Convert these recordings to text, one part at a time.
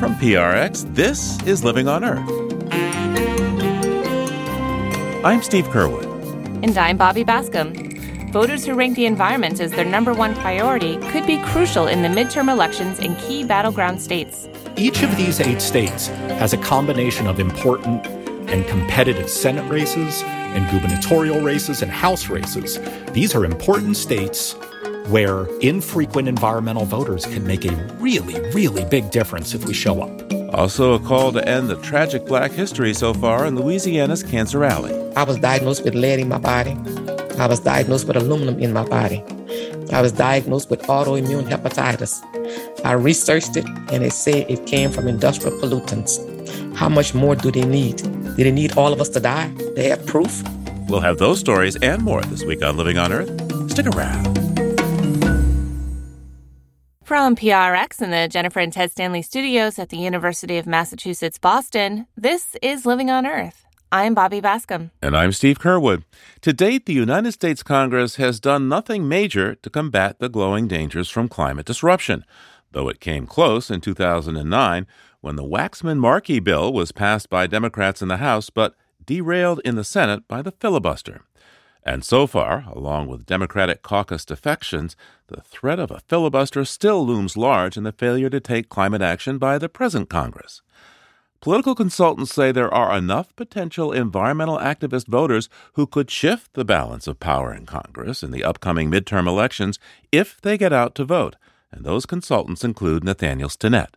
From PRX, this is Living on Earth. I'm Steve Curwood. And I'm Bobby Bascomb. Voters who rank the environment as their number one priority could be crucial in the midterm elections in key battleground states. Each of these eight states has a combination of important and competitive Senate races and gubernatorial races and House races. These are important states where infrequent environmental voters can make a really, really big difference if we show up. Also, a call to end the tragic black history so far in Louisiana's Cancer Alley. I was diagnosed with lead in my body. I was diagnosed with aluminum in my body. I was diagnosed with autoimmune hepatitis. I researched it and it said it came from industrial pollutants. How much more do they need? Do they need all of us to die? They have proof? We'll have those stories and more this week on Living on Earth. Stick around. From PRX and the Jennifer and Ted Stanley studios at the University of Massachusetts Boston, this is Living on Earth. I'm Bobby Bascomb. And I'm Steve Curwood. To date, the United States Congress has done nothing major to combat the glowing dangers from climate disruption, though it came close in 2009 when the Waxman Markey bill was passed by Democrats in the House but derailed in the Senate by the filibuster. And so far, along with Democratic caucus defections, the threat of a filibuster still looms large in the failure to take climate action by the present Congress. Political consultants say there are enough potential environmental activist voters who could shift the balance of power in Congress in the upcoming midterm elections if they get out to vote, and those consultants include Nathaniel Stinnett.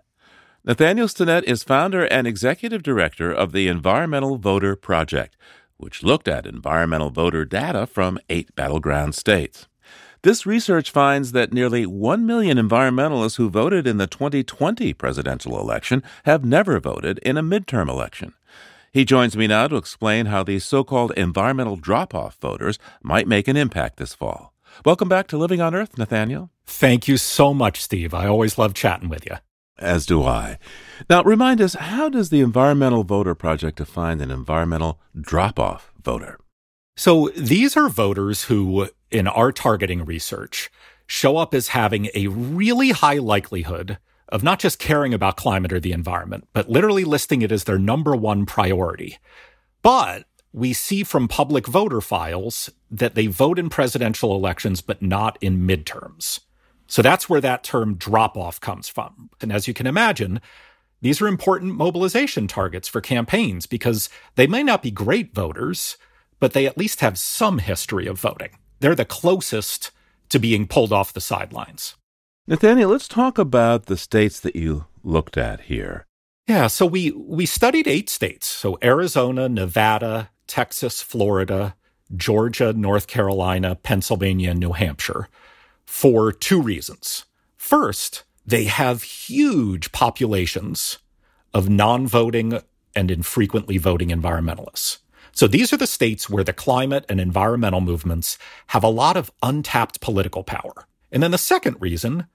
Nathaniel Stinnett is founder and executive director of the Environmental Voter Project, which looked at environmental voter data from eight battleground states. This research finds that nearly 1 million environmentalists who voted in the 2020 presidential election have never voted in a midterm election. He joins me now to explain how these so called environmental drop off voters might make an impact this fall. Welcome back to Living on Earth, Nathaniel. Thank you so much, Steve. I always love chatting with you. As do I. Now, remind us how does the Environmental Voter Project define an environmental drop off voter? So these are voters who, in our targeting research, show up as having a really high likelihood of not just caring about climate or the environment, but literally listing it as their number one priority. But we see from public voter files that they vote in presidential elections, but not in midterms. So that's where that term drop off comes from. And as you can imagine, these are important mobilization targets for campaigns because they may not be great voters, but they at least have some history of voting. They're the closest to being pulled off the sidelines. Nathaniel, let's talk about the states that you looked at here. Yeah, so we we studied eight states. So Arizona, Nevada, Texas, Florida, Georgia, North Carolina, Pennsylvania, and New Hampshire for two reasons. First, they have huge populations of non voting and infrequently voting environmentalists. So these are the states where the climate and environmental movements have a lot of untapped political power. And then the second reason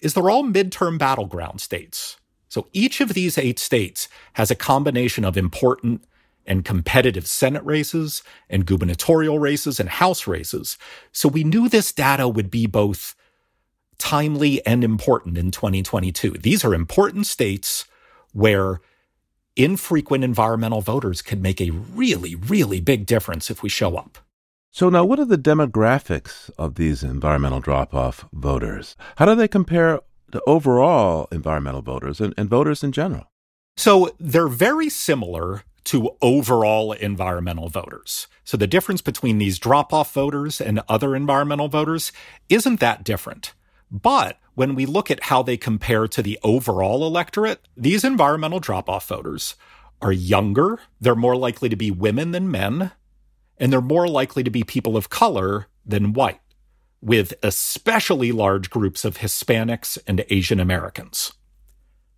is they're all midterm battleground states. So each of these eight states has a combination of important and competitive Senate races and gubernatorial races and House races. So we knew this data would be both timely and important in 2022. These are important states where infrequent environmental voters could make a really, really big difference if we show up. So, now what are the demographics of these environmental drop off voters? How do they compare to overall environmental voters and, and voters in general? So, they're very similar to overall environmental voters. So the difference between these drop off voters and other environmental voters isn't that different. But when we look at how they compare to the overall electorate, these environmental drop off voters are younger, they're more likely to be women than men, and they're more likely to be people of color than white, with especially large groups of Hispanics and Asian Americans.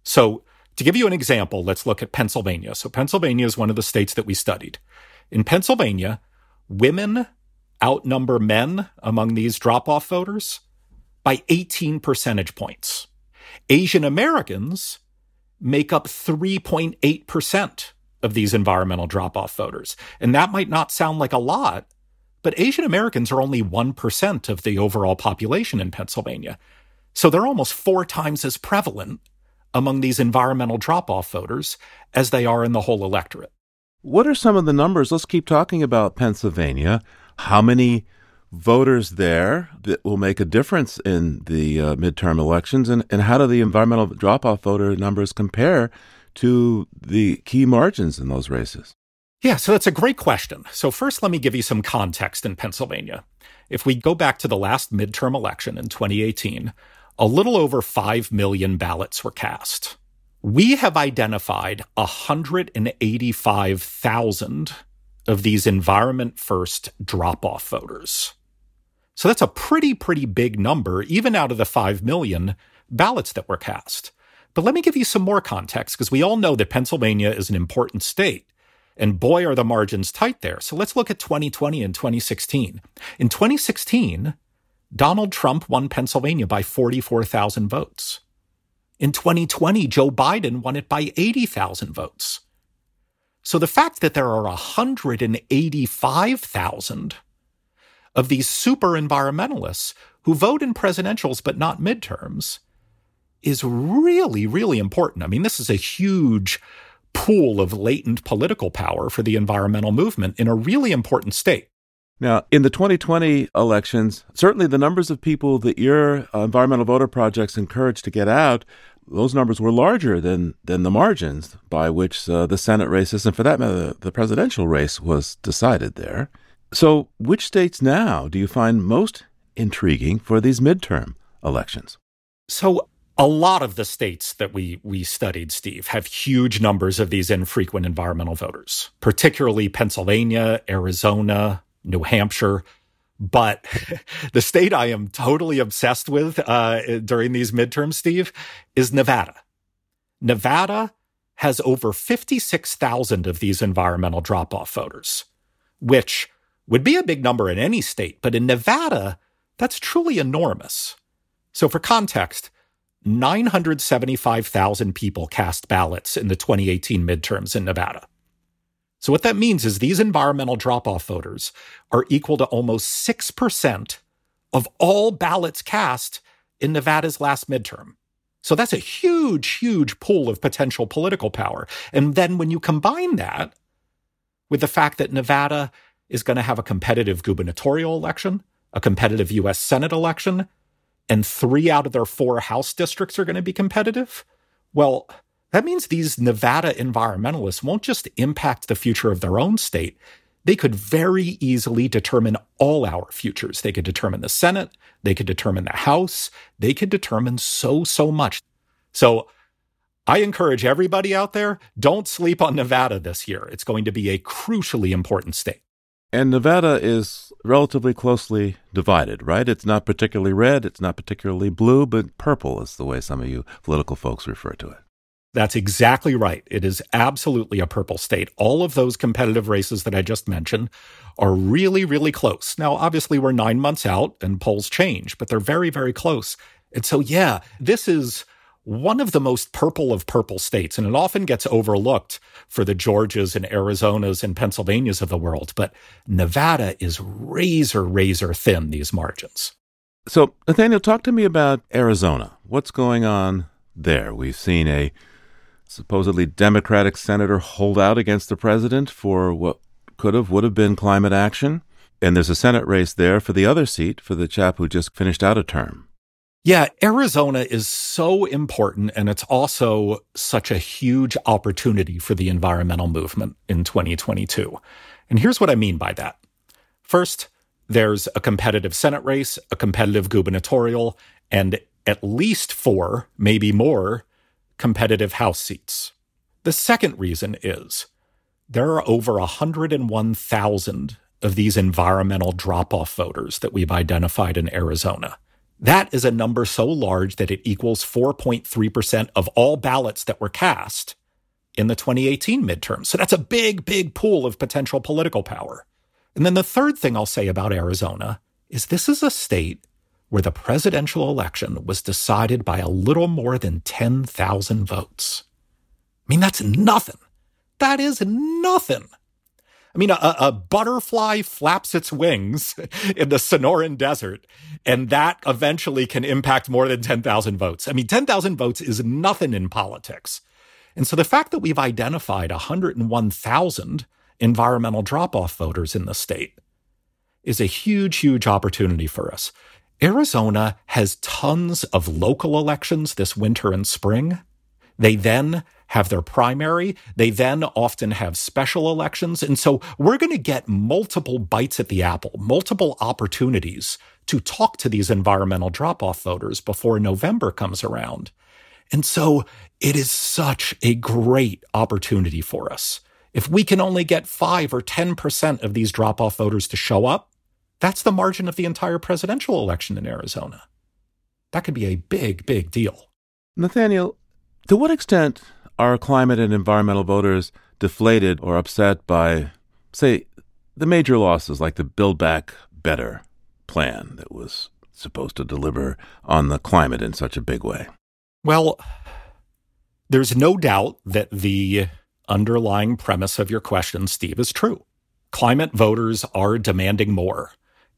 So to give you an example, let's look at Pennsylvania. So, Pennsylvania is one of the states that we studied. In Pennsylvania, women outnumber men among these drop off voters by 18 percentage points. Asian Americans make up 3.8% of these environmental drop off voters. And that might not sound like a lot, but Asian Americans are only 1% of the overall population in Pennsylvania. So they're almost four times as prevalent among these environmental drop off voters as they are in the whole electorate. What are some of the numbers? Let's keep talking about Pennsylvania. How many voters there that will make a difference in the uh, midterm elections? And, and how do the environmental drop off voter numbers compare to the key margins in those races? Yeah, so that's a great question. So, first, let me give you some context in Pennsylvania. If we go back to the last midterm election in 2018, a little over 5 million ballots were cast. We have identified 185,000 of these environment first drop off voters. So that's a pretty, pretty big number, even out of the 5 million ballots that were cast. But let me give you some more context, because we all know that Pennsylvania is an important state. And boy, are the margins tight there. So let's look at 2020 and 2016. In 2016, Donald Trump won Pennsylvania by 44,000 votes. In 2020, Joe Biden won it by 80,000 votes. So the fact that there are 185,000 of these super environmentalists who vote in presidentials but not midterms is really, really important. I mean, this is a huge pool of latent political power for the environmental movement in a really important state. Now, in the 2020 elections, certainly the numbers of people that your uh, environmental voter projects encouraged to get out, those numbers were larger than, than the margins by which uh, the Senate races, and for that matter, the presidential race was decided there. So, which states now do you find most intriguing for these midterm elections? So, a lot of the states that we we studied, Steve, have huge numbers of these infrequent environmental voters, particularly Pennsylvania, Arizona, New Hampshire. But the state I am totally obsessed with uh, during these midterms, Steve, is Nevada. Nevada has over 56,000 of these environmental drop off voters, which would be a big number in any state, but in Nevada, that's truly enormous. So, for context, 975,000 people cast ballots in the 2018 midterms in Nevada. So, what that means is these environmental drop off voters are equal to almost 6% of all ballots cast in Nevada's last midterm. So, that's a huge, huge pool of potential political power. And then when you combine that with the fact that Nevada is going to have a competitive gubernatorial election, a competitive US Senate election, and three out of their four House districts are going to be competitive. Well, that means these Nevada environmentalists won't just impact the future of their own state. They could very easily determine all our futures. They could determine the Senate. They could determine the House. They could determine so, so much. So I encourage everybody out there, don't sleep on Nevada this year. It's going to be a crucially important state. And Nevada is relatively closely divided, right? It's not particularly red, it's not particularly blue, but purple is the way some of you political folks refer to it. That's exactly right. It is absolutely a purple state. All of those competitive races that I just mentioned are really, really close. Now, obviously, we're nine months out and polls change, but they're very, very close. And so, yeah, this is one of the most purple of purple states, and it often gets overlooked for the Georgias and Arizonas and Pennsylvanias of the world. But Nevada is razor, razor thin, these margins. So, Nathaniel, talk to me about Arizona. What's going on there? We've seen a supposedly Democratic senator hold out against the president for what could have, would have been climate action. And there's a Senate race there for the other seat for the chap who just finished out a term. Yeah, Arizona is so important, and it's also such a huge opportunity for the environmental movement in 2022. And here's what I mean by that. First, there's a competitive Senate race, a competitive gubernatorial, and at least four, maybe more, competitive House seats. The second reason is there are over 101,000 of these environmental drop off voters that we've identified in Arizona. That is a number so large that it equals 4.3% of all ballots that were cast in the 2018 midterms. So that's a big, big pool of potential political power. And then the third thing I'll say about Arizona is this is a state where the presidential election was decided by a little more than 10,000 votes. I mean, that's nothing. That is nothing. I mean, a, a, butterfly flaps its wings in the Sonoran Desert, and that eventually can impact more than 10,000 votes. I mean, 10,000 votes is nothing in politics. And so the fact that we've identified 101,000 environmental drop off voters in the state is a huge, huge opportunity for us. Arizona has tons of local elections this winter and spring. They then have their primary. They then often have special elections. And so we're going to get multiple bites at the apple, multiple opportunities to talk to these environmental drop off voters before November comes around. And so it is such a great opportunity for us. If we can only get five or 10% of these drop off voters to show up, that's the margin of the entire presidential election in Arizona. That could be a big, big deal. Nathaniel, to what extent are climate and environmental voters deflated or upset by, say, the major losses like the Build Back Better plan that was supposed to deliver on the climate in such a big way? Well, there's no doubt that the underlying premise of your question, Steve, is true. Climate voters are demanding more.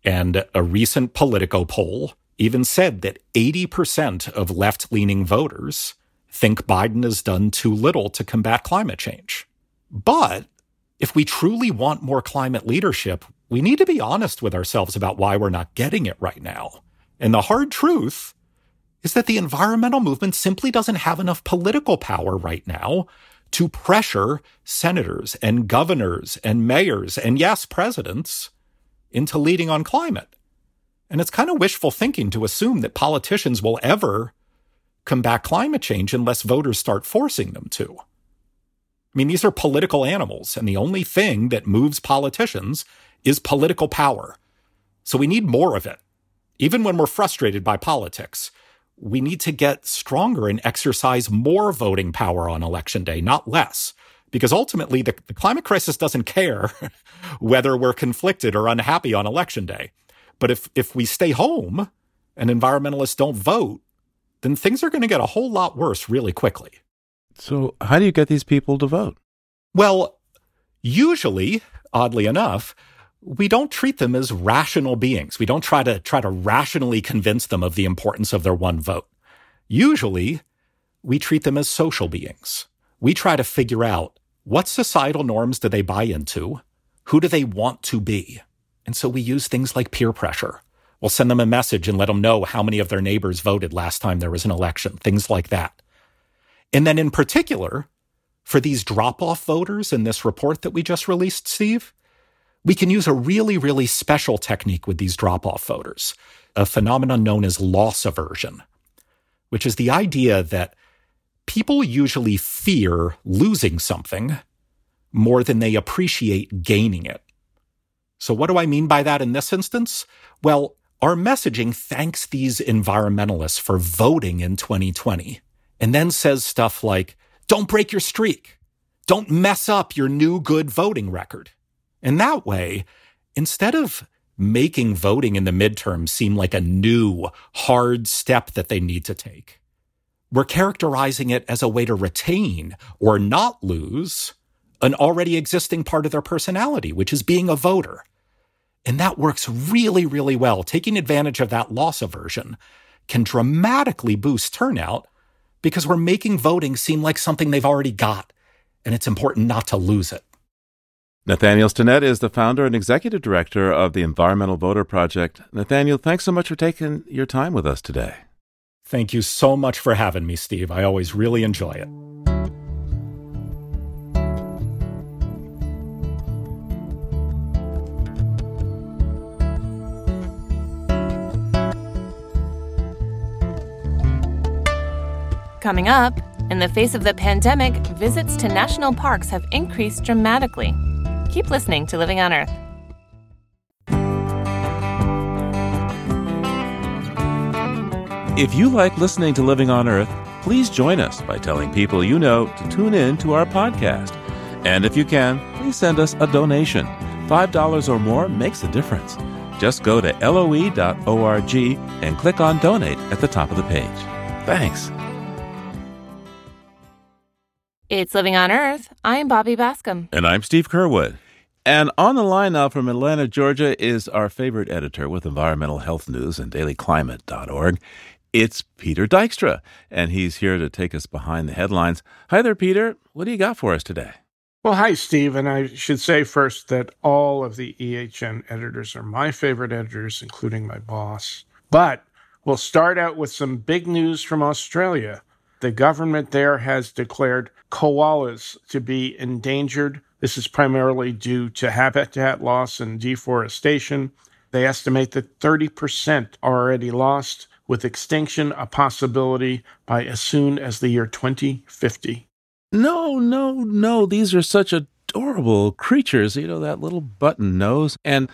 And a recent Politico poll even said that 80% of left leaning voters think Biden has done too little to combat climate change. But if we truly want more climate leadership, we need to be honest with ourselves about why we're not getting it right now. And the hard truth is that the environmental movement simply doesn't have enough political power right now to pressure senators and governors and mayors and yes, presidents into leading on climate. And it's kind of wishful thinking to assume that politicians will ever combat climate change unless voters start forcing them to. I mean, these are political animals, and the only thing that moves politicians is political power. So we need more of it. Even when we're frustrated by politics, we need to get stronger and exercise more voting power on election day, not less. Because ultimately, the, the climate crisis doesn't care whether we're conflicted or unhappy on election day. But if, if we stay home and environmentalists don't vote, then things are going to get a whole lot worse really quickly. So, how do you get these people to vote? Well, usually, oddly enough, we don't treat them as rational beings. We don't try to try to rationally convince them of the importance of their one vote. Usually, we treat them as social beings. We try to figure out what societal norms do they buy into? Who do they want to be? And so we use things like peer pressure. We'll send them a message and let them know how many of their neighbors voted last time there was an election, things like that. And then in particular, for these drop off voters in this report that we just released, Steve, we can use a really, really special technique with these drop off voters, a phenomenon known as loss aversion, which is the idea that people usually fear losing something more than they appreciate gaining it. So, what do I mean by that in this instance? Well, our messaging thanks these environmentalists for voting in 2020 and then says stuff like, don't break your streak. Don't mess up your new good voting record. And that way, instead of making voting in the midterms seem like a new, hard step that they need to take, we're characterizing it as a way to retain or not lose an already existing part of their personality, which is being a voter. And that works really, really well. Taking advantage of that loss aversion can dramatically boost turnout because we're making voting seem like something they've already got, and it's important not to lose it. Nathaniel Stinnett is the founder and executive director of the Environmental Voter Project. Nathaniel, thanks so much for taking your time with us today. Thank you so much for having me, Steve. I always really enjoy it. Coming up, in the face of the pandemic, visits to national parks have increased dramatically. Keep listening to Living on Earth. If you like listening to Living on Earth, please join us by telling people you know to tune in to our podcast. And if you can, please send us a donation. $5 or more makes a difference. Just go to loe.org and click on donate at the top of the page. Thanks. It's Living on Earth. I'm Bobby Bascomb. And I'm Steve Curwood. And on the line now from Atlanta, Georgia, is our favorite editor with environmental health news and dailyclimate.org. It's Peter Dykstra, and he's here to take us behind the headlines. Hi there, Peter. What do you got for us today? Well, hi, Steve. And I should say first that all of the EHN editors are my favorite editors, including my boss. But we'll start out with some big news from Australia. The government there has declared koalas to be endangered. This is primarily due to habitat loss and deforestation. They estimate that 30% are already lost, with extinction a possibility by as soon as the year 2050. No, no, no. These are such adorable creatures. You know, that little button nose. And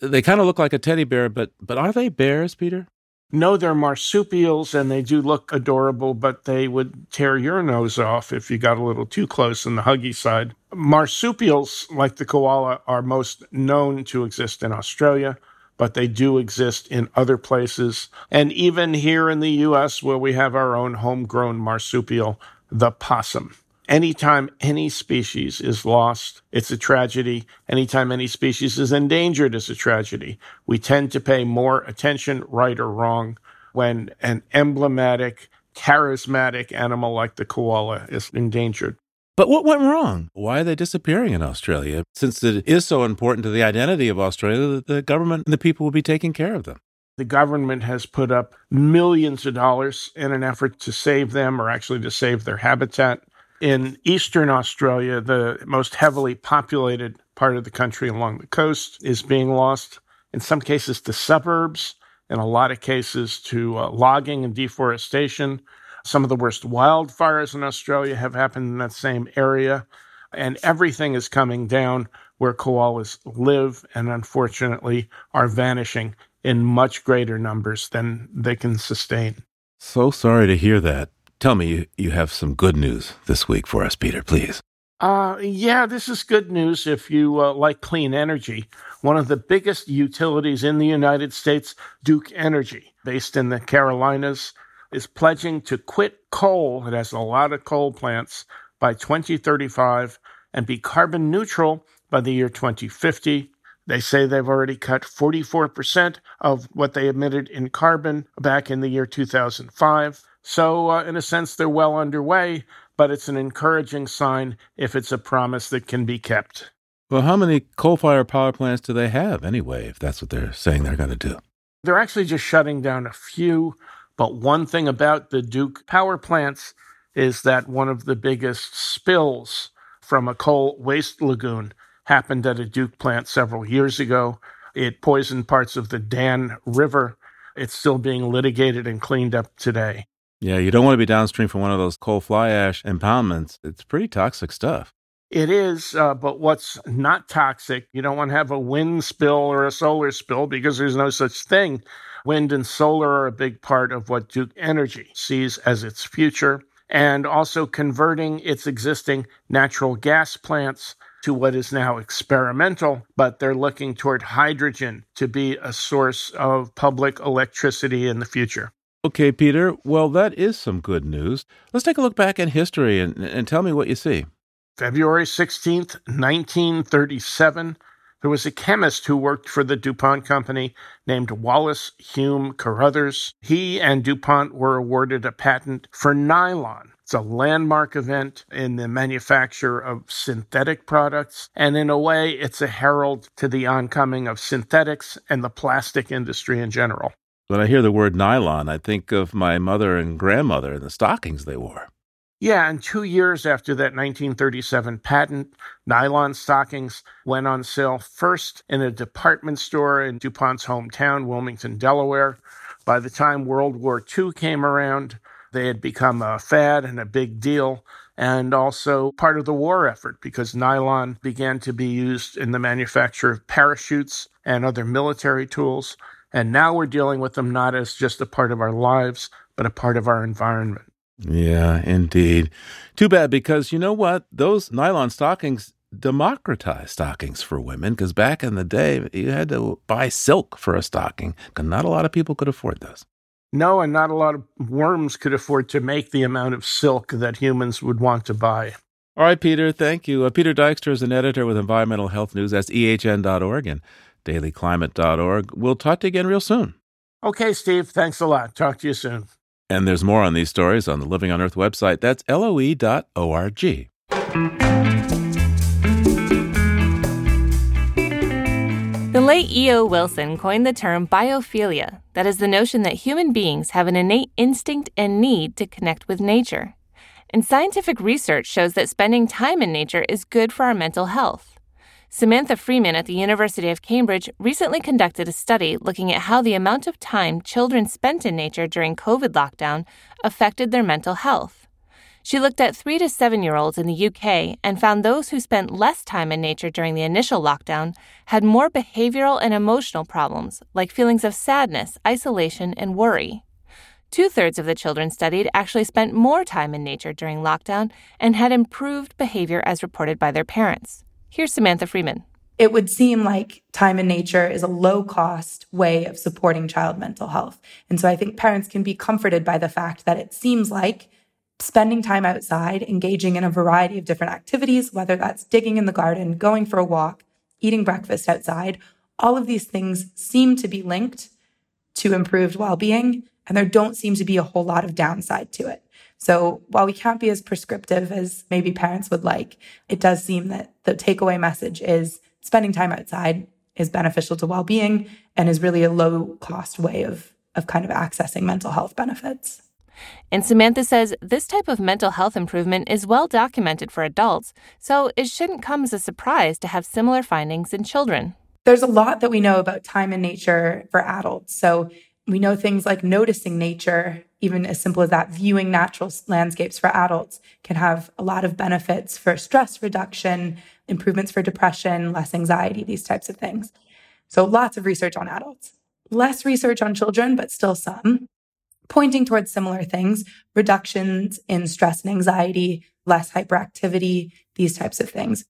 they kind of look like a teddy bear, but but are they bears, Peter? No, they're marsupials and they do look adorable, but they would tear your nose off if you got a little too close on the huggy side. Marsupials, like the koala, are most known to exist in Australia, but they do exist in other places. And even here in the US, where we have our own homegrown marsupial, the possum. Anytime any species is lost, it's a tragedy. Anytime any species is endangered, it's a tragedy. We tend to pay more attention, right or wrong, when an emblematic, charismatic animal like the koala is endangered. But what went wrong? Why are they disappearing in Australia? Since it is so important to the identity of Australia that the government and the people will be taking care of them. The government has put up millions of dollars in an effort to save them or actually to save their habitat in eastern Australia, the most heavily populated part of the country along the coast is being lost, in some cases to suburbs, in a lot of cases to uh, logging and deforestation. Some of the worst wildfires in Australia have happened in that same area, and everything is coming down where koalas live and unfortunately are vanishing in much greater numbers than they can sustain. So sorry to hear that. Tell me you, you have some good news this week for us, Peter, please. Uh, yeah, this is good news if you uh, like clean energy. One of the biggest utilities in the United States, Duke Energy, based in the Carolinas, is pledging to quit coal. It has a lot of coal plants by 2035 and be carbon neutral by the year 2050. They say they've already cut 44% of what they emitted in carbon back in the year 2005. So, uh, in a sense, they're well underway, but it's an encouraging sign if it's a promise that can be kept. Well, how many coal fired power plants do they have anyway, if that's what they're saying they're going to do? They're actually just shutting down a few. But one thing about the Duke power plants is that one of the biggest spills from a coal waste lagoon happened at a Duke plant several years ago. It poisoned parts of the Dan River. It's still being litigated and cleaned up today. Yeah, you don't want to be downstream from one of those coal fly ash impoundments. It's pretty toxic stuff. It is, uh, but what's not toxic, you don't want to have a wind spill or a solar spill because there's no such thing. Wind and solar are a big part of what Duke Energy sees as its future, and also converting its existing natural gas plants to what is now experimental, but they're looking toward hydrogen to be a source of public electricity in the future. Okay, Peter. Well, that is some good news. Let's take a look back in history and, and tell me what you see. February 16th, 1937, there was a chemist who worked for the DuPont Company named Wallace Hume Carothers. He and DuPont were awarded a patent for nylon. It's a landmark event in the manufacture of synthetic products. And in a way, it's a herald to the oncoming of synthetics and the plastic industry in general. When I hear the word nylon, I think of my mother and grandmother and the stockings they wore. Yeah, and two years after that 1937 patent, nylon stockings went on sale first in a department store in DuPont's hometown, Wilmington, Delaware. By the time World War II came around, they had become a fad and a big deal, and also part of the war effort because nylon began to be used in the manufacture of parachutes and other military tools. And now we're dealing with them not as just a part of our lives, but a part of our environment. Yeah, indeed. Too bad because you know what? Those nylon stockings democratized stockings for women because back in the day, you had to buy silk for a stocking because not a lot of people could afford those. No, and not a lot of worms could afford to make the amount of silk that humans would want to buy. All right, Peter, thank you. Uh, Peter Dykstra is an editor with Environmental Health News. That's ehn.org and dailyclimate.org. We'll talk to you again real soon. Okay, Steve. Thanks a lot. Talk to you soon. And there's more on these stories on the Living on Earth website. That's loe.org. The late E.O. Wilson coined the term biophilia, that is, the notion that human beings have an innate instinct and need to connect with nature. And scientific research shows that spending time in nature is good for our mental health. Samantha Freeman at the University of Cambridge recently conducted a study looking at how the amount of time children spent in nature during COVID lockdown affected their mental health. She looked at three to seven year olds in the UK and found those who spent less time in nature during the initial lockdown had more behavioral and emotional problems, like feelings of sadness, isolation, and worry. Two thirds of the children studied actually spent more time in nature during lockdown and had improved behavior as reported by their parents. Here's Samantha Freeman. It would seem like time in nature is a low cost way of supporting child mental health. And so I think parents can be comforted by the fact that it seems like spending time outside, engaging in a variety of different activities, whether that's digging in the garden, going for a walk, eating breakfast outside, all of these things seem to be linked to improved well being. And there don't seem to be a whole lot of downside to it. So while we can't be as prescriptive as maybe parents would like, it does seem that the takeaway message is spending time outside is beneficial to well-being and is really a low cost way of of kind of accessing mental health benefits. And Samantha says this type of mental health improvement is well documented for adults, so it shouldn't come as a surprise to have similar findings in children. There's a lot that we know about time in nature for adults. So we know things like noticing nature, even as simple as that, viewing natural landscapes for adults can have a lot of benefits for stress reduction, improvements for depression, less anxiety, these types of things. So lots of research on adults. Less research on children, but still some, pointing towards similar things, reductions in stress and anxiety, less hyperactivity, these types of things.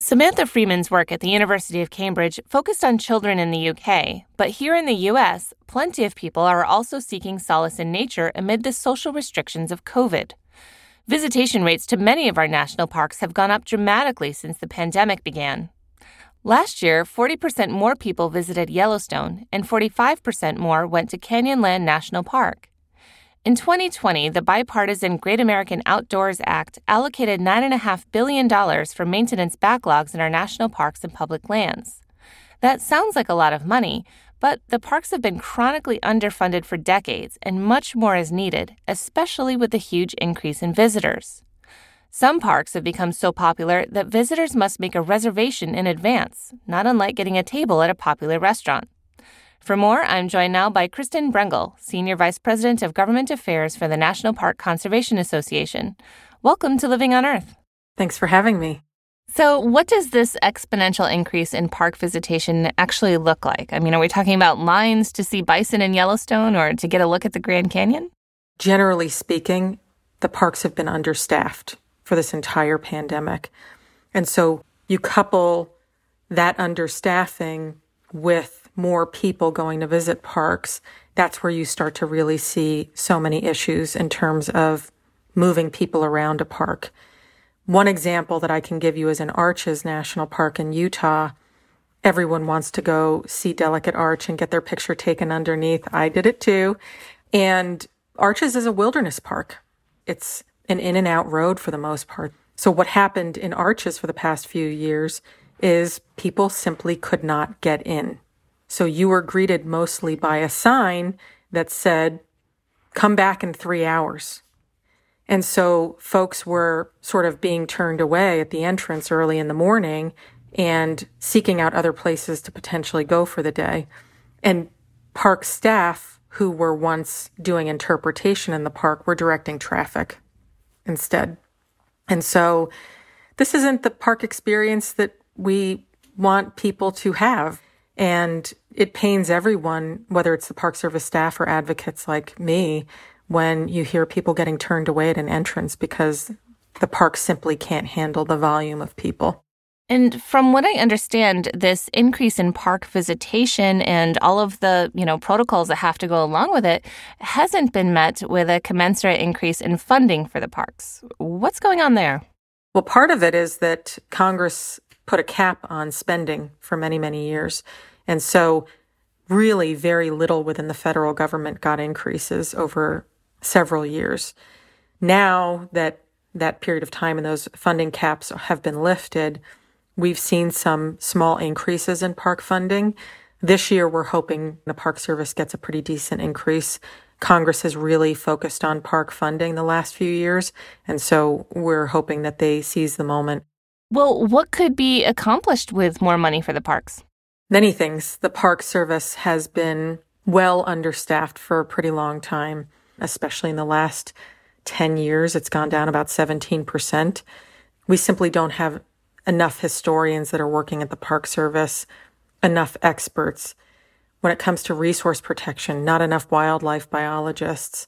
Samantha Freeman's work at the University of Cambridge focused on children in the UK, but here in the US, plenty of people are also seeking solace in nature amid the social restrictions of COVID. Visitation rates to many of our national parks have gone up dramatically since the pandemic began. Last year, 40% more people visited Yellowstone and 45% more went to Canyonland National Park. In 2020, the bipartisan Great American Outdoors Act allocated $9.5 billion for maintenance backlogs in our national parks and public lands. That sounds like a lot of money, but the parks have been chronically underfunded for decades, and much more is needed, especially with the huge increase in visitors. Some parks have become so popular that visitors must make a reservation in advance, not unlike getting a table at a popular restaurant. For more, I'm joined now by Kristen Brengel, Senior Vice President of Government Affairs for the National Park Conservation Association. Welcome to Living on Earth. Thanks for having me. So, what does this exponential increase in park visitation actually look like? I mean, are we talking about lines to see bison in Yellowstone or to get a look at the Grand Canyon? Generally speaking, the parks have been understaffed for this entire pandemic. And so you couple that understaffing with more people going to visit parks, that's where you start to really see so many issues in terms of moving people around a park. One example that I can give you is in Arches National Park in Utah. Everyone wants to go see Delicate Arch and get their picture taken underneath. I did it too. And Arches is a wilderness park. It's an in and out road for the most part. So what happened in Arches for the past few years is people simply could not get in. So you were greeted mostly by a sign that said, come back in three hours. And so folks were sort of being turned away at the entrance early in the morning and seeking out other places to potentially go for the day. And park staff who were once doing interpretation in the park were directing traffic instead. And so this isn't the park experience that we want people to have. And it pains everyone, whether it's the Park Service staff or advocates like me, when you hear people getting turned away at an entrance because the park simply can't handle the volume of people. And from what I understand, this increase in park visitation and all of the, you know, protocols that have to go along with it hasn't been met with a commensurate increase in funding for the parks. What's going on there? Well, part of it is that Congress put a cap on spending for many, many years. And so, really, very little within the federal government got increases over several years. Now that that period of time and those funding caps have been lifted, we've seen some small increases in park funding. This year, we're hoping the Park Service gets a pretty decent increase. Congress has really focused on park funding the last few years, and so we're hoping that they seize the moment. Well, what could be accomplished with more money for the parks? Many things. The Park Service has been well understaffed for a pretty long time, especially in the last 10 years. It's gone down about 17%. We simply don't have enough historians that are working at the Park Service enough experts when it comes to resource protection, not enough wildlife biologists.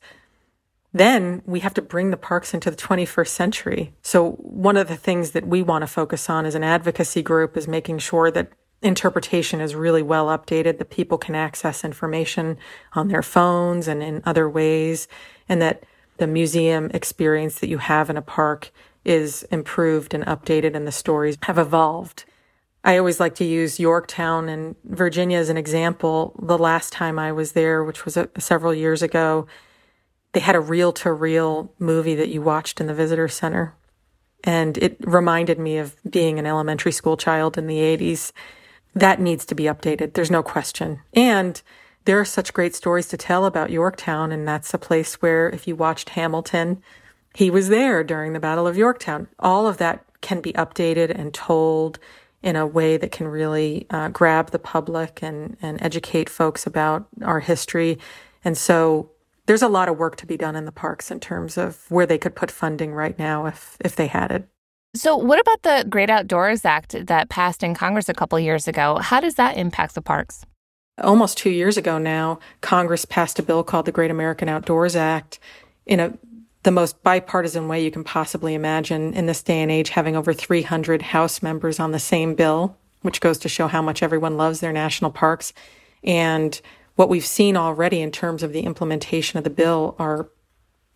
Then we have to bring the parks into the 21st century. So one of the things that we want to focus on as an advocacy group is making sure that interpretation is really well updated, that people can access information on their phones and in other ways, and that the museum experience that you have in a park is improved and updated and the stories have evolved. I always like to use Yorktown and Virginia as an example. The last time I was there, which was a, several years ago, they had a reel to reel movie that you watched in the visitor center. And it reminded me of being an elementary school child in the 80s. That needs to be updated. There's no question. And there are such great stories to tell about Yorktown. And that's a place where if you watched Hamilton, he was there during the Battle of Yorktown. All of that can be updated and told in a way that can really uh, grab the public and, and educate folks about our history. And so there's a lot of work to be done in the parks in terms of where they could put funding right now if, if they had it. So, what about the Great Outdoors Act that passed in Congress a couple years ago? How does that impact the parks? Almost two years ago now, Congress passed a bill called the Great American Outdoors Act in a the most bipartisan way you can possibly imagine in this day and age, having over 300 House members on the same bill, which goes to show how much everyone loves their national parks. And what we've seen already in terms of the implementation of the bill are,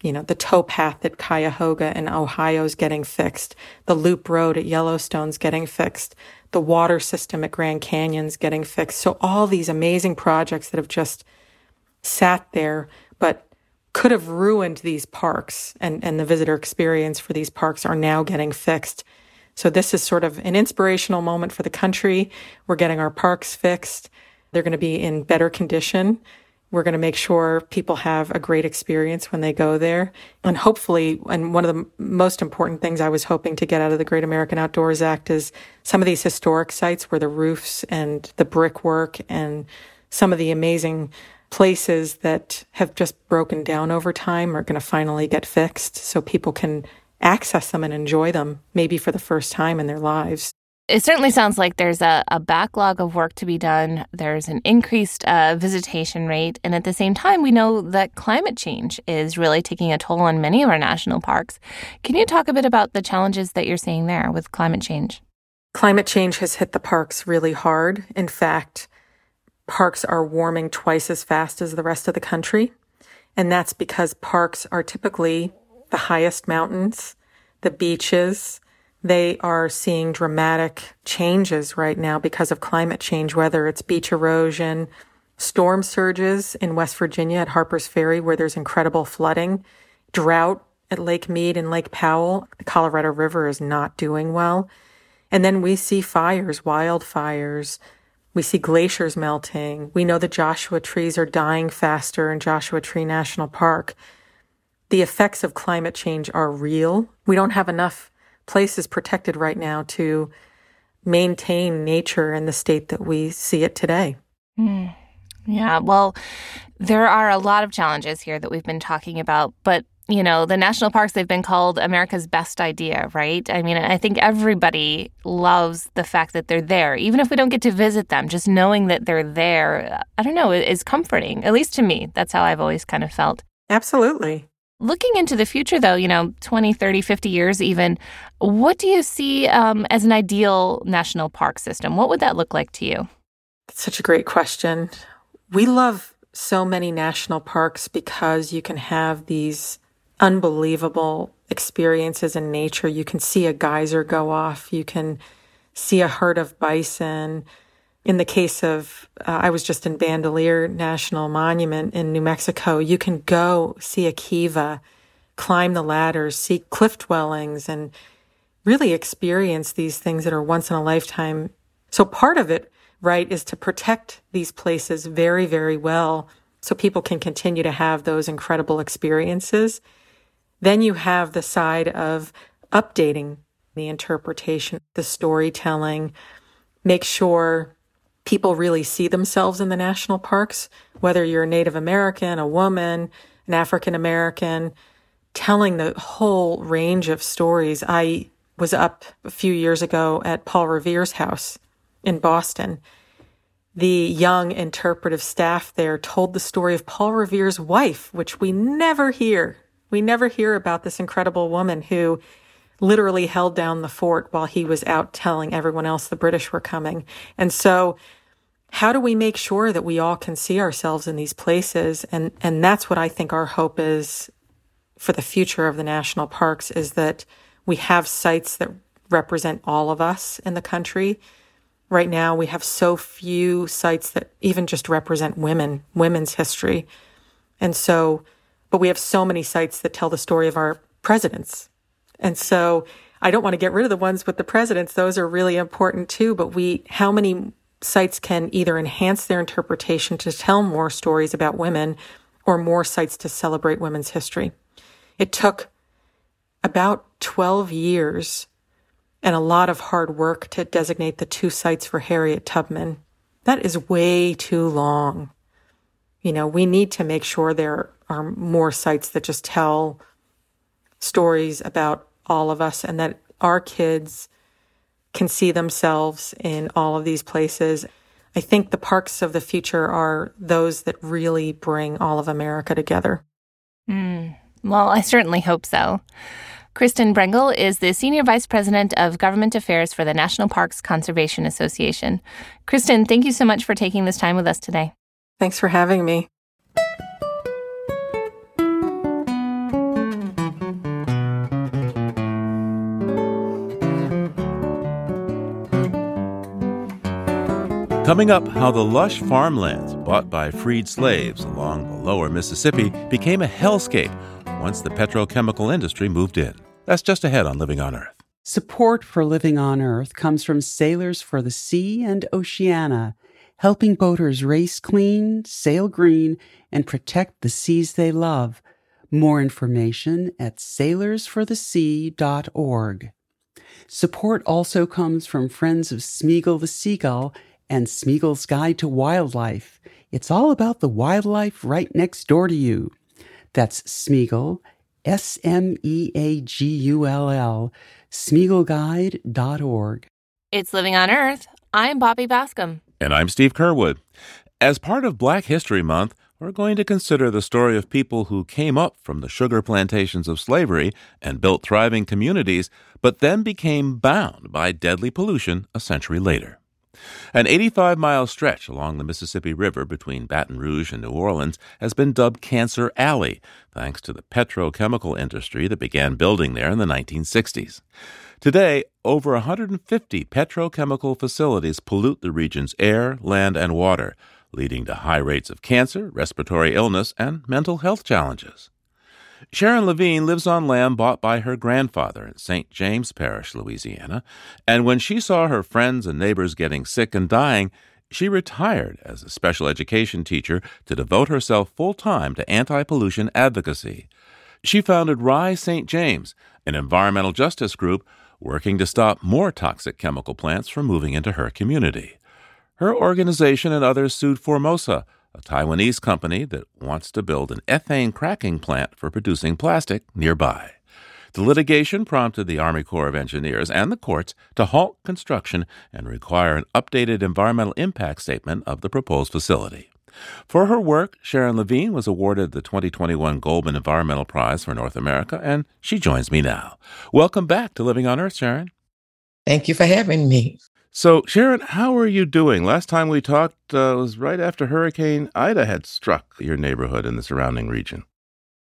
you know, the towpath at Cuyahoga in Ohio is getting fixed, the loop road at Yellowstone's getting fixed, the water system at Grand Canyon's getting fixed. So all these amazing projects that have just sat there, but could have ruined these parks and, and the visitor experience for these parks are now getting fixed. So this is sort of an inspirational moment for the country. We're getting our parks fixed. They're going to be in better condition. We're going to make sure people have a great experience when they go there. And hopefully, and one of the most important things I was hoping to get out of the Great American Outdoors Act is some of these historic sites where the roofs and the brickwork and some of the amazing places that have just broken down over time are going to finally get fixed so people can access them and enjoy them, maybe for the first time in their lives. It certainly sounds like there's a, a backlog of work to be done. There's an increased uh, visitation rate. And at the same time, we know that climate change is really taking a toll on many of our national parks. Can you talk a bit about the challenges that you're seeing there with climate change? Climate change has hit the parks really hard. In fact, parks are warming twice as fast as the rest of the country. And that's because parks are typically the highest mountains, the beaches. They are seeing dramatic changes right now because of climate change, whether it's beach erosion, storm surges in West Virginia at Harper's Ferry, where there's incredible flooding, drought at Lake Mead and Lake Powell. The Colorado River is not doing well. And then we see fires, wildfires, we see glaciers melting. We know the Joshua trees are dying faster in Joshua Tree National Park. The effects of climate change are real. We don't have enough places is protected right now to maintain nature in the state that we see it today. Mm. Yeah, well, there are a lot of challenges here that we've been talking about, but you know, the national parks, they've been called America's best idea, right? I mean, I think everybody loves the fact that they're there. Even if we don't get to visit them, just knowing that they're there, I don't know, is comforting. At least to me, that's how I've always kind of felt. Absolutely. Looking into the future, though, you know, 20, 30, 50 years even, what do you see um, as an ideal national park system? What would that look like to you? That's such a great question. We love so many national parks because you can have these unbelievable experiences in nature. You can see a geyser go off. You can see a herd of bison. In the case of, uh, I was just in Bandelier National Monument in New Mexico. You can go see a kiva, climb the ladders, see cliff dwellings, and really experience these things that are once in a lifetime. So part of it, right, is to protect these places very, very well so people can continue to have those incredible experiences. Then you have the side of updating the interpretation, the storytelling, make sure people really see themselves in the national parks, whether you're a Native American, a woman, an African American, telling the whole range of stories. I was up a few years ago at Paul Revere's house in Boston. The young interpretive staff there told the story of Paul Revere's wife, which we never hear. We never hear about this incredible woman who literally held down the fort while he was out telling everyone else the British were coming. And so, how do we make sure that we all can see ourselves in these places? And, and that's what I think our hope is for the future of the national parks is that we have sites that represent all of us in the country. Right now, we have so few sites that even just represent women, women's history. And so, but we have so many sites that tell the story of our presidents. And so, I don't want to get rid of the ones with the presidents. Those are really important too. But we, how many sites can either enhance their interpretation to tell more stories about women or more sites to celebrate women's history? It took about 12 years and a lot of hard work to designate the two sites for Harriet Tubman. That is way too long. You know, we need to make sure there are more sites that just tell stories about all of us and that our kids can see themselves in all of these places. I think the parks of the future are those that really bring all of America together. Mm, well, I certainly hope so. Kristen Brengel is the Senior Vice President of Government Affairs for the National Parks Conservation Association. Kristen, thank you so much for taking this time with us today. Thanks for having me. Coming up, how the lush farmlands bought by freed slaves along the lower Mississippi became a hellscape once the petrochemical industry moved in. That's just ahead on Living on Earth. Support for Living on Earth comes from Sailors for the Sea and Oceana, helping boaters race clean, sail green, and protect the seas they love. More information at sailorsforthesea.org. Support also comes from Friends of Smeagull the Seagull and Smeagull's Guide to Wildlife. It's all about the wildlife right next door to you. That's Smeagull, S M E A G U L L, SmeagullGuide.org. It's Living on Earth. I'm Bobby Bascomb. And I'm Steve Curwood. As part of Black History Month, we're going to consider the story of people who came up from the sugar plantations of slavery and built thriving communities, but then became bound by deadly pollution a century later. An 85 mile stretch along the Mississippi River between Baton Rouge and New Orleans has been dubbed Cancer Alley, thanks to the petrochemical industry that began building there in the 1960s. Today, over 150 petrochemical facilities pollute the region's air, land, and water, leading to high rates of cancer, respiratory illness, and mental health challenges. Sharon Lavigne lives on land bought by her grandfather in St. James Parish, Louisiana, and when she saw her friends and neighbors getting sick and dying, she retired as a special education teacher to devote herself full time to anti pollution advocacy. She founded Rise St. James, an environmental justice group working to stop more toxic chemical plants from moving into her community. Her organization and others sued Formosa, a Taiwanese company that wants to build an ethane cracking plant for producing plastic nearby. The litigation prompted the Army Corps of Engineers and the courts to halt construction and require an updated environmental impact statement of the proposed facility. For her work, Sharon Lavigne was awarded the 2021 Goldman Environmental Prize for North America, and she joins me now. Welcome back to Living on Earth, Sharon. Thank you for having me. So, Sharon, how are you doing? Last time we talked uh, was right after Hurricane Ida had struck your neighborhood and the surrounding region.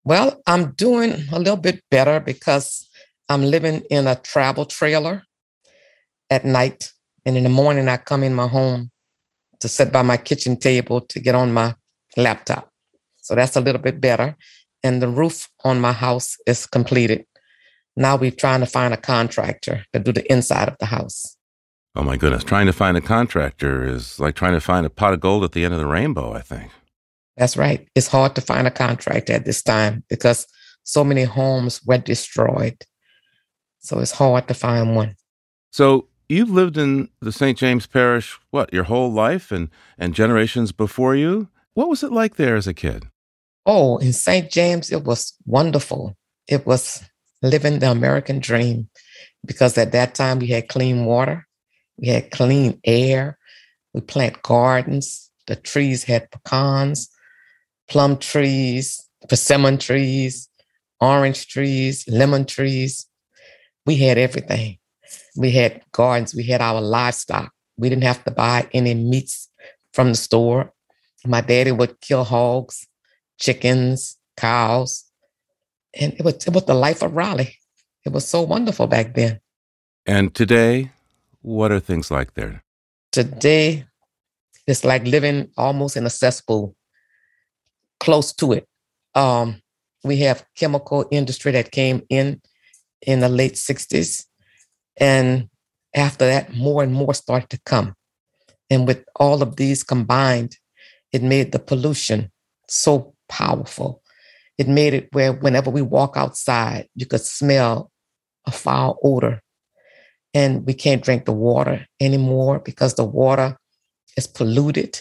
Well, I'm doing a little bit better because I'm living in a travel trailer at night. And in the morning, I come in my home to sit by my kitchen table to get on my laptop. So that's a little bit better. And the roof on my house is completed. Now we're trying to find a contractor to do the inside of the house. Oh my goodness. Trying to find a contractor is like trying to find a pot of gold at the end of the rainbow, I think. That's right. It's hard to find a contractor at this time because so many homes were destroyed. So it's hard to find one. So you've lived in the St. James Parish, what, your whole life and, and generations before you? What was it like there as a kid? Oh, in St. James, it was wonderful. It was living the American dream because at that time we had clean water, we had clean air, we plant gardens, the trees had pecans, plum trees, persimmon trees, orange trees, lemon trees. We had everything. We had gardens, we had our livestock. We didn't have to buy any meats from the store. My daddy would kill hogs, chickens, cows. And it was, it was the life of Raleigh. It was so wonderful back then. And today, what are things like there? Today, it's like living almost in a cesspool close to it. Um, we have chemical industry that came in in the late 60s. And after that, more and more started to come. And with all of these combined, it made the pollution so powerful. It made it where whenever we walk outside, you could smell a foul odor. And we can't drink the water anymore because the water is polluted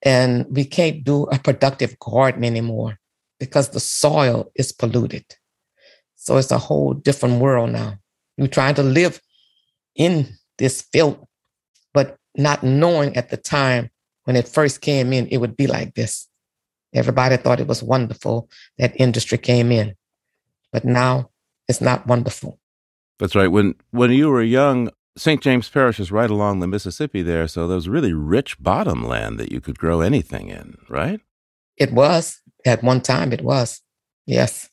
and we can't do a productive garden anymore because the soil is polluted. So it's a whole different world now. We're trying to live in this filth, but not knowing at the time when it first came in, it would be like this. Everybody thought it was wonderful that industry came in, but now it's not wonderful. That's right. When when you were young, St. James Parish is right along the Mississippi there, so there was really rich bottom land that you could grow anything in, right? It was. At one time, it was. Yes.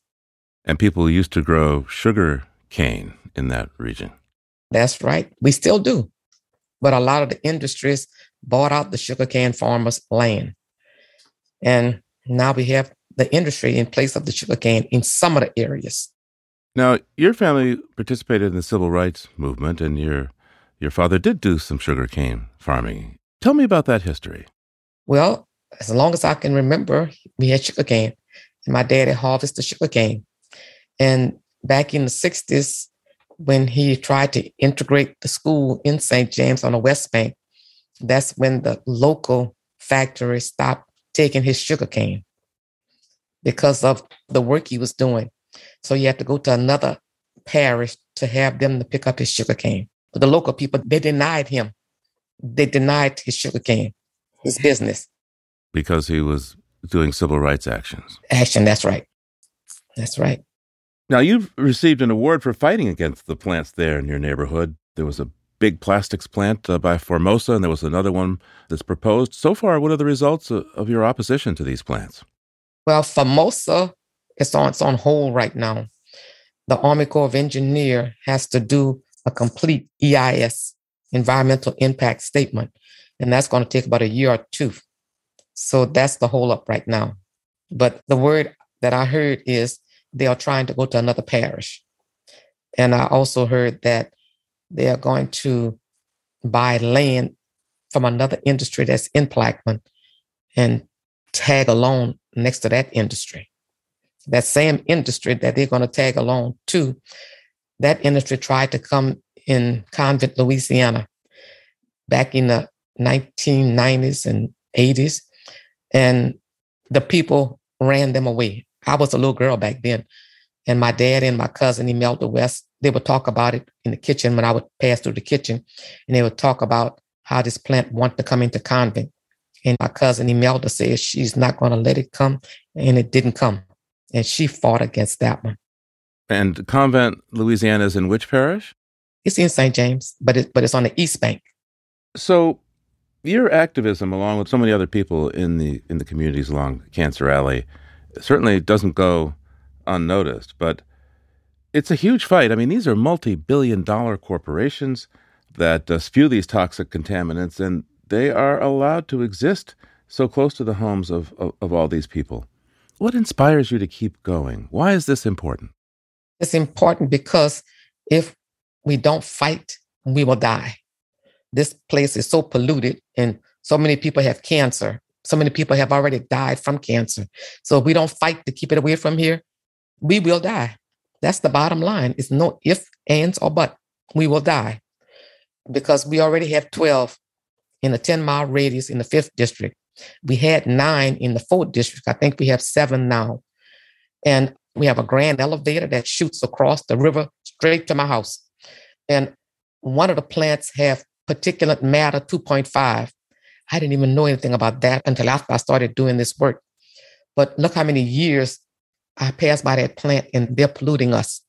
And people used to grow sugar cane in that region. That's right. We still do. But a lot of the industries bought out the sugarcane farmers' land. And now we have the industry in place of the sugarcane in some of the areas. Now, your family participated in the civil rights movement, and your your father did do some sugarcane farming. Tell me about that history. Well, as long as I can remember, we had sugarcane, and my dad had harvested sugarcane. And back in the 60s, when he tried to integrate the school in St. James on the West Bank, that's when the local factory stopped taking his sugarcane because of the work he was doing. So you had to go to another parish to have them to pick up his sugar cane. But the local people, they denied him. They denied his sugar cane, his business. Because he was doing civil rights actions. Action, that's right. That's right. Now, you've received an award for fighting against the plants there in your neighborhood. There was a big plastics plant uh, by Formosa, and there was another one that's proposed. So far, what are the results of, of your opposition to these plants? Well, Formosa is on, it's on hold right now. The Army Corps of Engineer has to do a complete EIS, environmental impact statement. And that's going to take about a year or two. So that's the hold up right now. But the word that I heard is they are trying to go to another parish. And I also heard that they are going to buy land from another industry that's in Plaquemine and tag along next to that industry. That same industry that they're going to tag along to that industry tried to come in Convent, Louisiana, back in the 1990s and 80s. And the people ran them away. I was a little girl back then. And my dad and my cousin, Imelda West, they would talk about it in the kitchen when I would pass through the kitchen. And they would talk about how this plant wanted to come into Convent. And my cousin Imelda says she's not going to let it come. And it didn't come. And she fought against that one. And Convent, Louisiana is in which parish? It's in St. James, but it, but it's on the East Bank. So your activism, along with so many other people in the in the communities along Cancer Alley, certainly doesn't go unnoticed, but it's a huge fight. I mean, these are multi billion dollar corporations that uh, spew these toxic contaminants, and they are allowed to exist so close to the homes of, of, of all these people. What inspires you to keep going? Why is this important? It's important because if we don't fight, we will die. This place is so polluted, and so many people have cancer. So many people have already died from cancer. So if we don't fight to keep it away from here, we will die. That's the bottom line. It's no if, ands, or but. We will die because we already have 12 in a 10 mile radius in the fifth district. We had nine in the fourth district. I think we have seven now. And we have a grand elevator that shoots across the river straight to my house. And one of the plants have particulate matter 2.5. I didn't even know anything about that until after I started doing this work. But look how many years I passed by that plant and they're polluting us.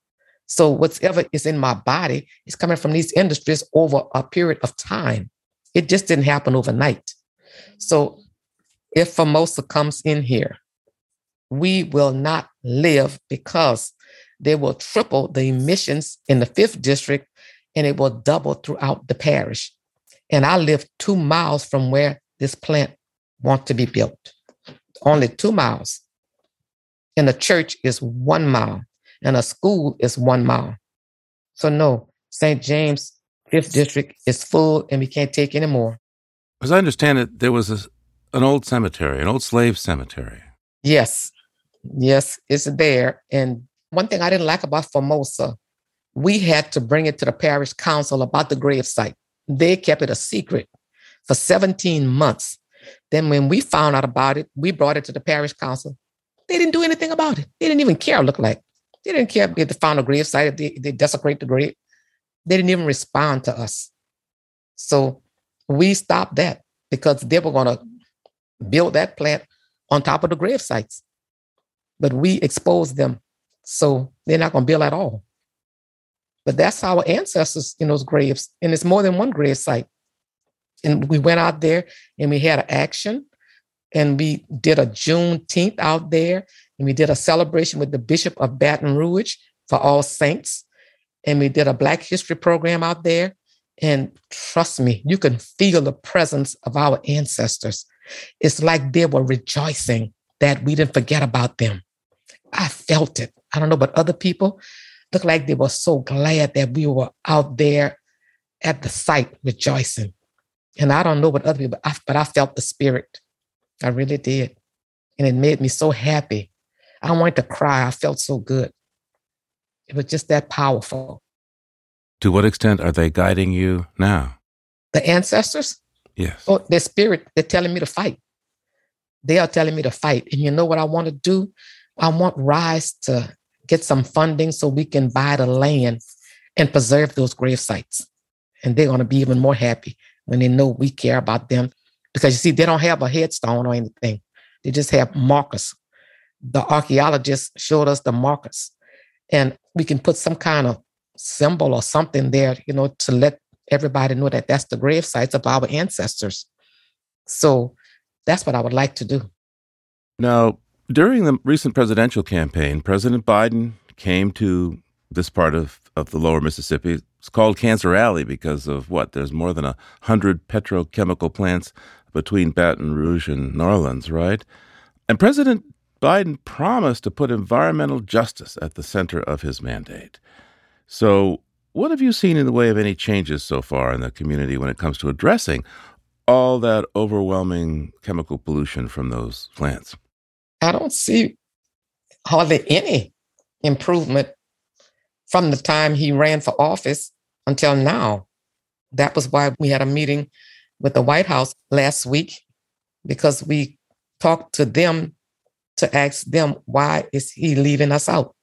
So whatever is in my body is coming from these industries over a period of time. It just didn't happen overnight. So if Formosa comes in here, we will not live because they will triple the emissions in the fifth district and it will double throughout the parish. And I live two miles from where this plant wants to be built. Only two miles. And a church is one mile, and a school is one mile. So no, St. James Fifth District is full, and we can't take any more. As I understand it, there was a, an old cemetery, an old slave cemetery. Yes, yes, it's there. And one thing I didn't like about Formosa, we had to bring it to the parish council about the gravesite. They kept it a secret for 17 months. Then, when we found out about it, we brought it to the parish council. They didn't do anything about it. They didn't even care, look like. They didn't care if they found a gravesite, if they, they desecrate the grave. They didn't even respond to us. So we stopped that because they were going to build that plant on top of the grave sites. But we exposed them. So they're not going to build at all. But that's our ancestors in those graves. And it's more than one grave site. And we went out there and we had an action and we did a Juneteenth out there and we did a celebration with the Bishop of Baton Rouge for All Saints. And we did a Black History program out there. And trust me, you can feel the presence of our ancestors. It's like they were rejoicing that we didn't forget about them. I felt it. I don't know about other people. Looked like they were so glad that we were out there at the site rejoicing. And I don't know what other people, but I, but I felt the spirit. I really did. And it made me so happy. I wanted to cry. I felt so good. It was just that powerful. To what extent are they guiding you now? The ancestors? Yes. Oh, their spirit, they're telling me to fight. They are telling me to fight. And you know what I want to do? I want Rise to get some funding so we can buy the land and preserve those grave sites. And they're going to be even more happy when they know we care about them. Because you see, they don't have a headstone or anything, they just have markers. The archaeologists showed us the markers. And we can put some kind of symbol or something there, you know, to let everybody know that that's the grave sites of our ancestors. So that's what I would like to do. Now, during the recent presidential campaign, President Biden came to this part of, of the lower Mississippi. It's called Cancer Alley because of what? There's more than a hundred petrochemical plants between Baton Rouge and New Orleans, right? And President Biden promised to put environmental justice at the center of his mandate. So, what have you seen in the way of any changes so far in the community when it comes to addressing all that overwhelming chemical pollution from those plants? I don't see hardly any improvement from the time he ran for office until now. That was why we had a meeting with the White House last week because we talked to them to ask them why is he leaving us out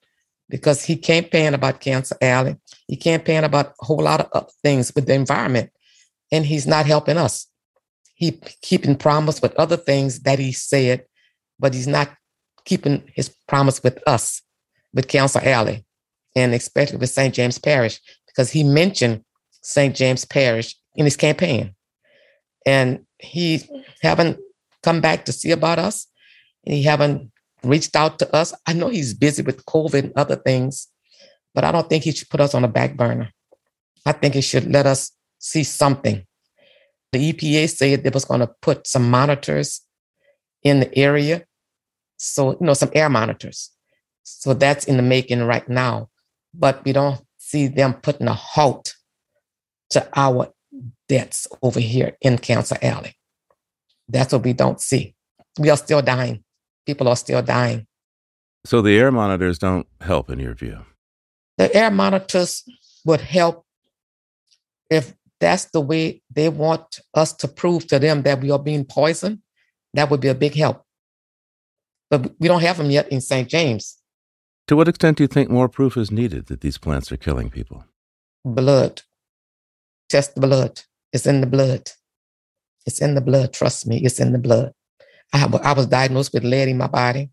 because he campaigned about Cancer Alley. He campaigned about a whole lot of things with the environment, and he's not helping us. He keeping promise with other things that he said, but he's not keeping his promise with us, with Cancer Alley, and especially with St. James Parish, because he mentioned St. James Parish in his campaign. And he haven't come back to see about us. And he haven't reached out to us. I know he's busy with COVID and other things, but I don't think he should put us on a back burner. I think he should let us see something. The EPA said they was going to put some monitors in the area. So, you know, some air monitors. So that's in the making right now. But we don't see them putting a halt to our deaths over here in Cancer Alley. That's what we don't see. We are still dying. People are still dying. So the air monitors don't help in your view? The air monitors would help if that's the way they want us to prove to them that we are being poisoned. That would be a big help. But we don't have them yet in St. James. To what extent do you think more proof is needed that these plants are killing people? Blood. Test the blood. It's in the blood. It's in the blood. Trust me, it's in the blood. I, I was diagnosed with lead in my body.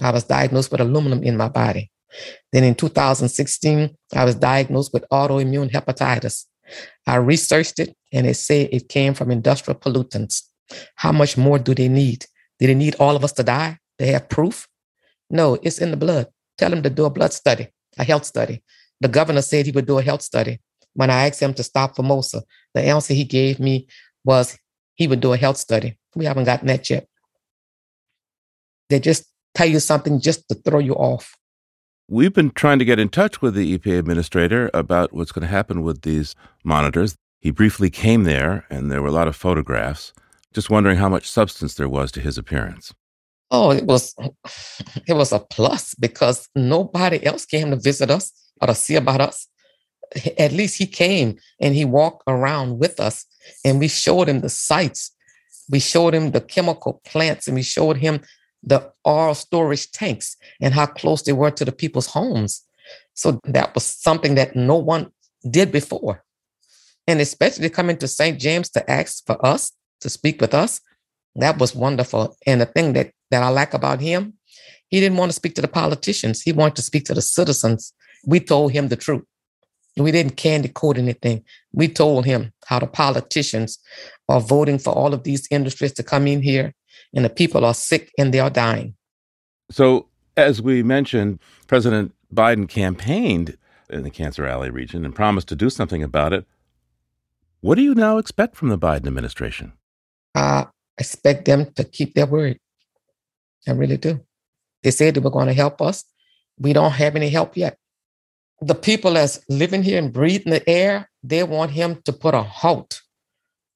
I was diagnosed with aluminum in my body. Then in 2016, I was diagnosed with autoimmune hepatitis. I researched it and it said it came from industrial pollutants. How much more do they need? Do they need all of us to die? They have proof? No, it's in the blood. Tell them to do a blood study, a health study. The governor said he would do a health study. When I asked him to stop Formosa, the answer he gave me was he would do a health study. We haven't gotten that yet. They just tell you something just to throw you off. We've been trying to get in touch with the EPA administrator about what's going to happen with these monitors. He briefly came there, and there were a lot of photographs. Just wondering how much substance there was to his appearance. Oh, it was it was a plus because nobody else came to visit us or to see about us. At least he came and he walked around with us, and we showed him the sites. We showed him the chemical plants, and we showed him the oil storage tanks and how close they were to the people's homes. So that was something that no one did before. And especially coming to St. James to ask for us to speak with us, that was wonderful. And the thing that, that I like about him, he didn't want to speak to the politicians. He wanted to speak to the citizens. We told him the truth. We didn't candy coat anything. We told him how the politicians are voting for all of these industries to come in here and the people are sick and they are dying. So, as we mentioned, President Biden campaigned in the Cancer Alley region and promised to do something about it. What do you now expect from the Biden administration? I expect them to keep their word. I really do. They said they were going to help us. We don't have any help yet. The people that's living here and breathing the air, they want him to put a halt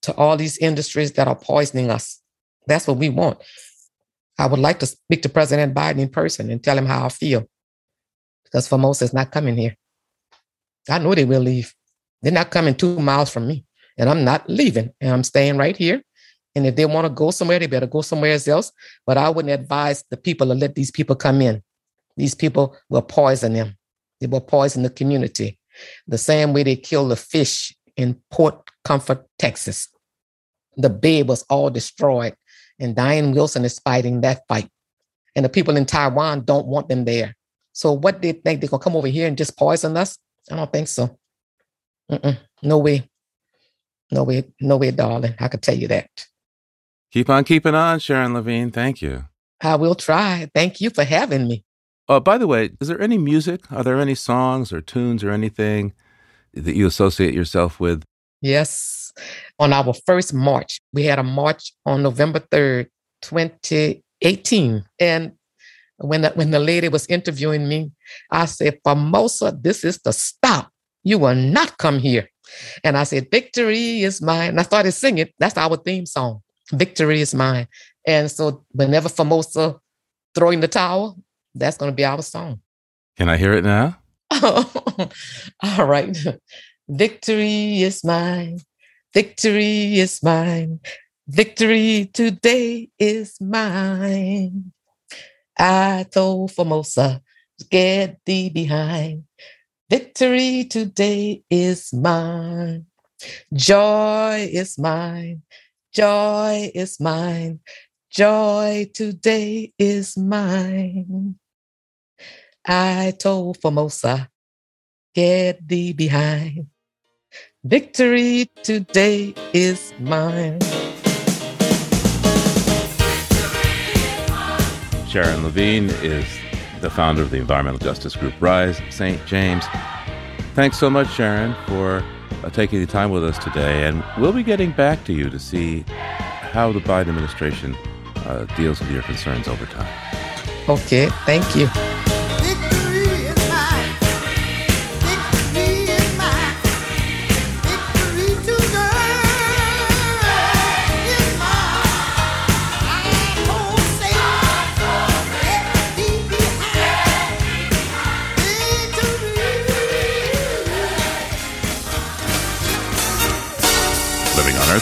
to all these industries that are poisoning us. That's what we want. I would like to speak to President Biden in person and tell him how I feel because Formosa is not coming here. I know they will leave. They're not coming two miles from me, and I'm not leaving, and I'm staying right here. And if they want to go somewhere, they better go somewhere else. But I wouldn't advise the people to let these people come in. These people will poison them. They will poison the community. The same way they killed the fish in Point Comfort, Texas. The bay was all destroyed and Diane Wilson is fighting that fight. And the people in Taiwan don't want them there. So what do they think they're gonna come over here and just poison us? I don't think so. Mm-mm. No way. No way, no way, darling. I could tell you that. Keep on keeping on, Sharon Lavigne. Thank you. I will try. Thank you for having me. Oh, by the way, is there any music? Are there any songs or tunes or anything that you associate yourself with? Yes. On our first march, we had a march on November 3rd, 2018. And when the, when the lady was interviewing me, I said, Formosa, this is the stop. You will not come here. And I said, Victory is mine. And I started singing. That's our theme song. Victory is mine. And so whenever Formosa throwing the towel, that's going to be our song. Can I hear it now? All right. Victory is mine. Victory is mine. Victory today is mine. I told Formosa, get thee behind. Victory today is mine. Joy is mine. Joy is mine. Joy today is mine. I told Formosa, get thee behind. Victory today is mine. Sharon Lavigne is the founder of the environmental justice group Rise St. James. Thanks so much, Sharon, for uh, taking the time with us today. And we'll be getting back to you to see how the Biden administration uh, deals with your concerns over time. Okay, thank you.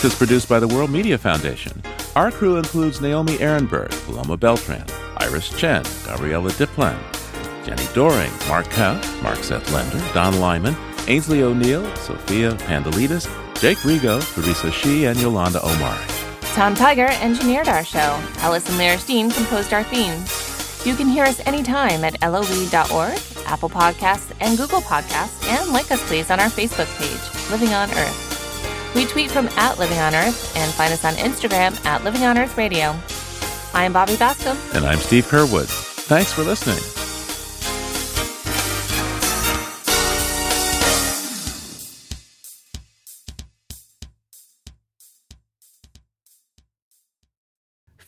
Is produced by the World Media Foundation. Our crew includes Naomi Arenberg, Paloma Beltran, Iris Chen, Gabriella Diplan, Jenni Doering, Mark Kuff, Mark Seth Lender, Don Lyman, Aynsley O'Neill, Sophia Pandelidis, Jake Rigo, Teresa Shi, and Yolanda Omari. Tom Tiger engineered our show. Allison Dean composed our themes. You can hear us anytime at loe.org, Apple Podcasts, and Google Podcasts, and like us please on our Facebook page, Living on Earth. We tweet from at Living on Earth and find us on Instagram at Living on Earth Radio. I'm Bobby Bascomb. And I'm Steve Curwood. Thanks for listening.